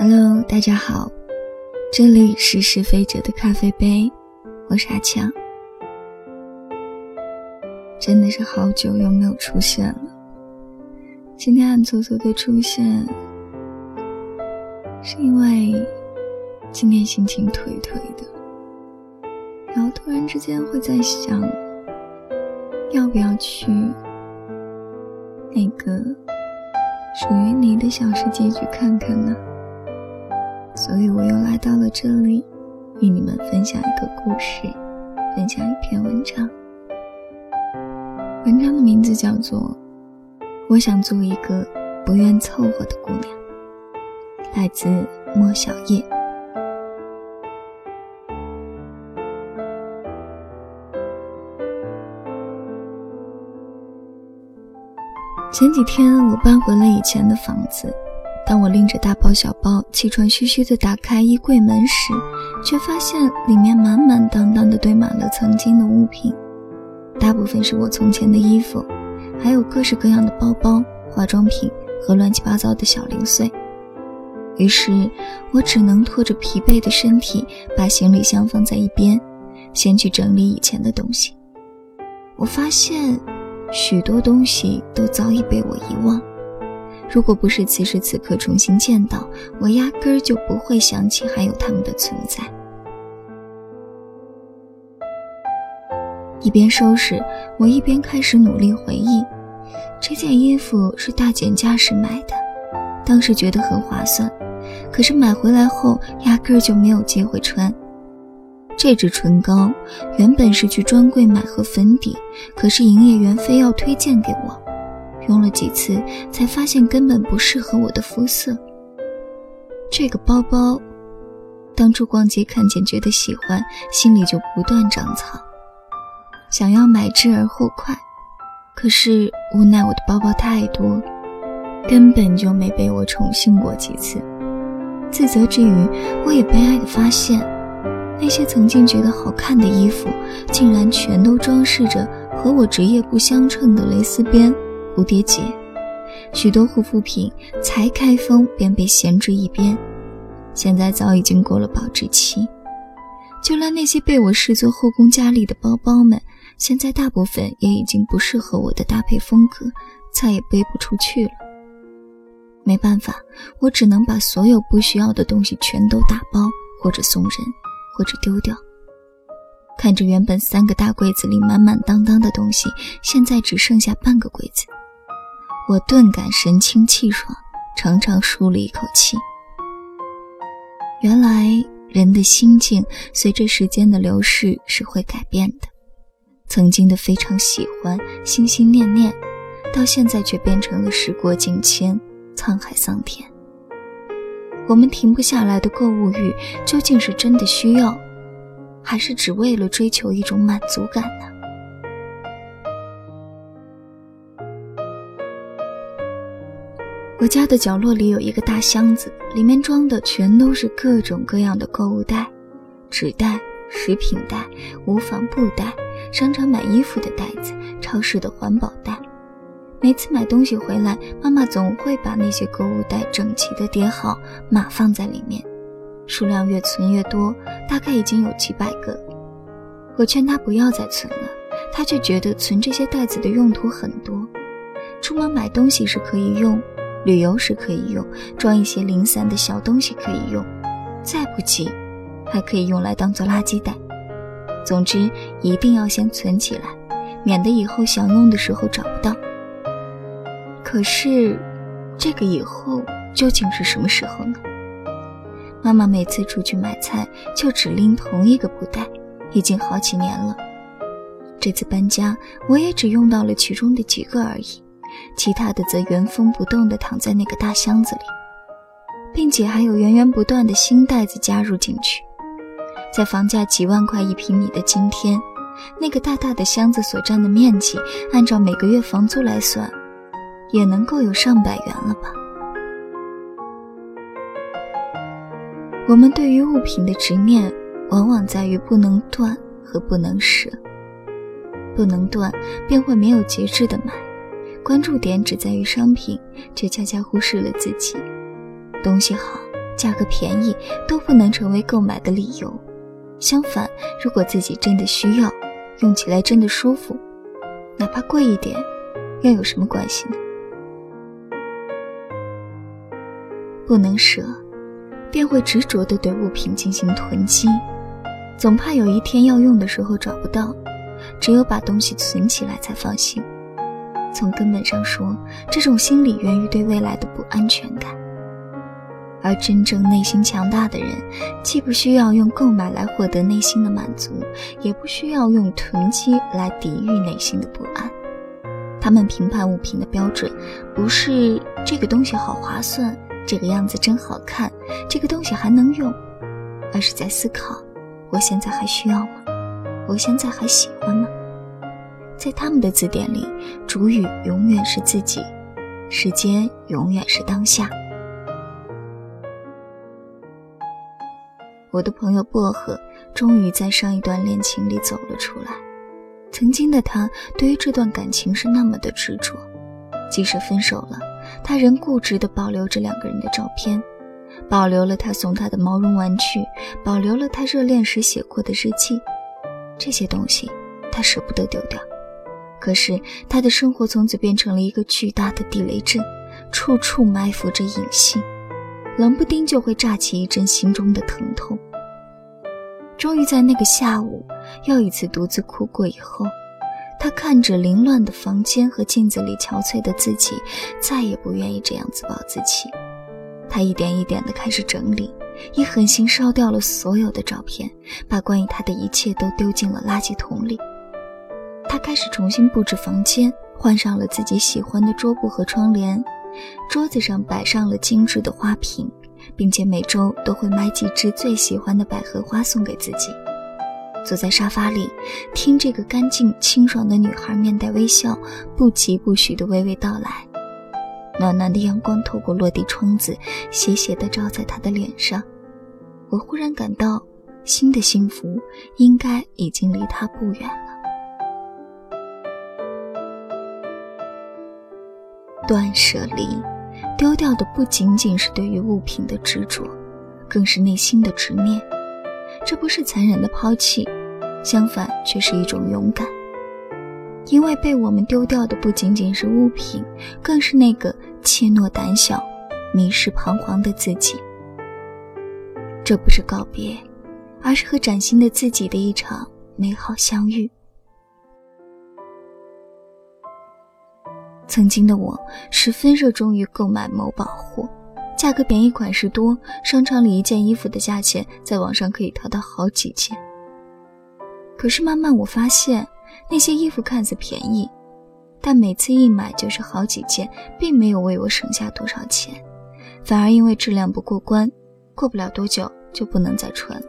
Hello，大家好，这里是是非者的咖啡杯，我是阿强。真的是好久又没有出现了，今天暗搓搓的出现，是因为今天心情颓颓的，然后突然之间会在想，要不要去那个属于你的小世界去看看呢？所以我又来到了这里，与你们分享一个故事，分享一篇文章。文章的名字叫做《我想做一个不愿凑合的姑娘》，来自莫小叶。前几天我搬回了以前的房子。当我拎着大包小包、气喘吁吁地打开衣柜门时，却发现里面满满当当地堆满了曾经的物品，大部分是我从前的衣服，还有各式各样的包包、化妆品和乱七八糟的小零碎。于是，我只能拖着疲惫的身体，把行李箱放在一边，先去整理以前的东西。我发现，许多东西都早已被我遗忘。如果不是此时此刻重新见到，我压根儿就不会想起还有他们的存在。一边收拾，我一边开始努力回忆，这件衣服是大减价时买的，当时觉得很划算，可是买回来后压根儿就没有机会穿。这支唇膏原本是去专柜买盒粉底，可是营业员非要推荐给我。用了几次，才发现根本不适合我的肤色。这个包包，当初逛街看见觉得喜欢，心里就不断长草，想要买之而后快。可是无奈我的包包太多，根本就没被我宠幸过几次。自责之余，我也悲哀地发现，那些曾经觉得好看的衣服，竟然全都装饰着和我职业不相称的蕾丝边。蝴蝶结，许多护肤品才开封便被闲置一边，现在早已经过了保质期。就连那些被我视作后宫佳丽的包包们，现在大部分也已经不适合我的搭配风格，再也背不出去了。没办法，我只能把所有不需要的东西全都打包，或者送人，或者丢掉。看着原本三个大柜子里满满当当的东西，现在只剩下半个柜子。我顿感神清气爽，长长舒了一口气。原来人的心境随着时间的流逝是会改变的，曾经的非常喜欢、心心念念，到现在却变成了时过境迁、沧海桑田。我们停不下来的购物欲，究竟是真的需要，还是只为了追求一种满足感呢？我家的角落里有一个大箱子，里面装的全都是各种各样的购物袋，纸袋、食品袋、无纺布袋、商场买衣服的袋子、超市的环保袋。每次买东西回来，妈妈总会把那些购物袋整齐地叠好，码放在里面，数量越存越多，大概已经有几百个。我劝她不要再存了，她却觉得存这些袋子的用途很多，出门买东西是可以用。旅游时可以用，装一些零散的小东西可以用，再不济，还可以用来当做垃圾袋。总之，一定要先存起来，免得以后想用的时候找不到。可是，这个以后究竟是什么时候呢？妈妈每次出去买菜就只拎同一个布袋，已经好几年了。这次搬家，我也只用到了其中的几个而已。其他的则原封不动地躺在那个大箱子里，并且还有源源不断的新袋子加入进去。在房价几万块一平米的今天，那个大大的箱子所占的面积，按照每个月房租来算，也能够有上百元了吧？我们对于物品的执念，往往在于不能断和不能舍。不能断，便会没有节制的买。关注点只在于商品，却恰恰忽视了自己。东西好，价格便宜都不能成为购买的理由。相反，如果自己真的需要，用起来真的舒服，哪怕贵一点，又有什么关系呢？不能舍，便会执着地对物品进行囤积，总怕有一天要用的时候找不到，只有把东西存起来才放心。从根本上说，这种心理源于对未来的不安全感。而真正内心强大的人，既不需要用购买来获得内心的满足，也不需要用囤积来抵御内心的不安。他们评判物品的标准，不是这个东西好划算，这个样子真好看，这个东西还能用，而是在思考：我现在还需要吗？我现在还喜欢吗？在他们的字典里，主语永远是自己，时间永远是当下。我的朋友薄荷终于在上一段恋情里走了出来。曾经的他对于这段感情是那么的执着，即使分手了，他仍固执地保留着两个人的照片，保留了他送他的毛绒玩具，保留了他热恋时写过的日记。这些东西他舍不得丢掉。可是他的生活从此变成了一个巨大的地雷阵，处处埋伏着隐性。冷不丁就会炸起一阵心中的疼痛。终于在那个下午，又一次独自哭过以后，他看着凌乱的房间和镜子里憔悴的自己，再也不愿意这样自暴自弃。他一点一点地开始整理，一狠心烧掉了所有的照片，把关于他的一切都丢进了垃圾桶里。他开始重新布置房间，换上了自己喜欢的桌布和窗帘。桌子上摆上了精致的花瓶，并且每周都会买几支最喜欢的百合花送给自己。坐在沙发里，听这个干净清爽的女孩面带微笑，不疾不徐地娓娓道来。暖暖的阳光透过落地窗子，斜斜地照在她的脸上。我忽然感到，新的幸福应该已经离她不远。断舍离，丢掉的不仅仅是对于物品的执着，更是内心的执念。这不是残忍的抛弃，相反却是一种勇敢。因为被我们丢掉的不仅仅是物品，更是那个怯懦胆小、迷失彷徨的自己。这不是告别，而是和崭新的自己的一场美好相遇。曾经的我十分热衷于购买某宝货，价格便宜、款式多，商场里一件衣服的价钱在网上可以淘到好几件。可是慢慢我发现，那些衣服看似便宜，但每次一买就是好几件，并没有为我省下多少钱，反而因为质量不过关，过不了多久就不能再穿了。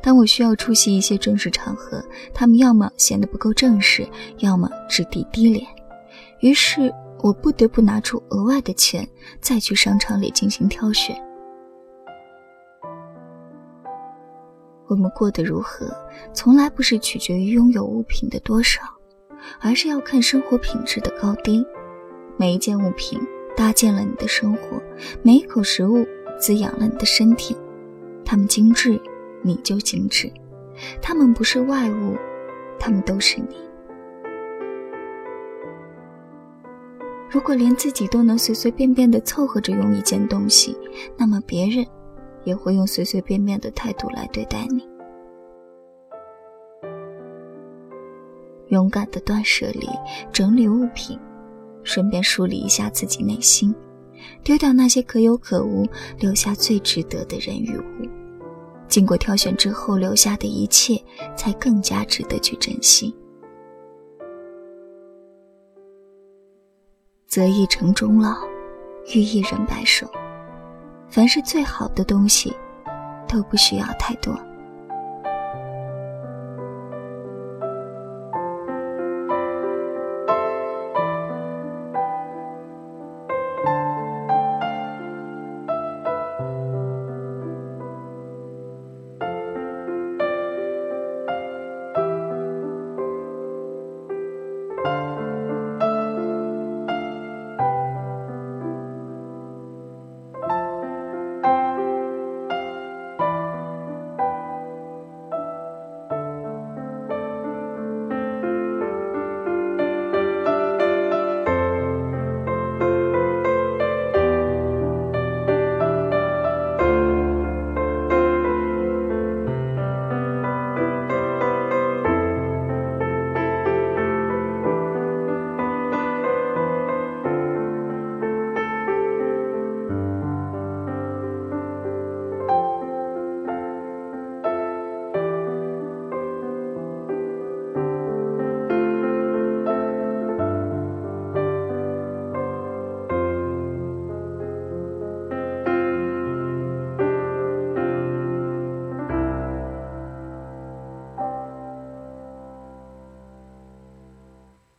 当我需要出席一些正式场合，他们要么显得不够正式，要么质地低廉。于是我不得不拿出额外的钱，再去商场里进行挑选。我们过得如何，从来不是取决于拥有物品的多少，而是要看生活品质的高低。每一件物品搭建了你的生活，每一口食物滋养了你的身体。它们精致，你就精致；它们不是外物，它们都是你。如果连自己都能随随便便的凑合着用一件东西，那么别人也会用随随便便的态度来对待你。勇敢的断舍离，整理物品，顺便梳理一下自己内心，丢掉那些可有可无，留下最值得的人与物。经过挑选之后留下的一切，才更加值得去珍惜。择一城终老，遇一人白首。凡是最好的东西，都不需要太多。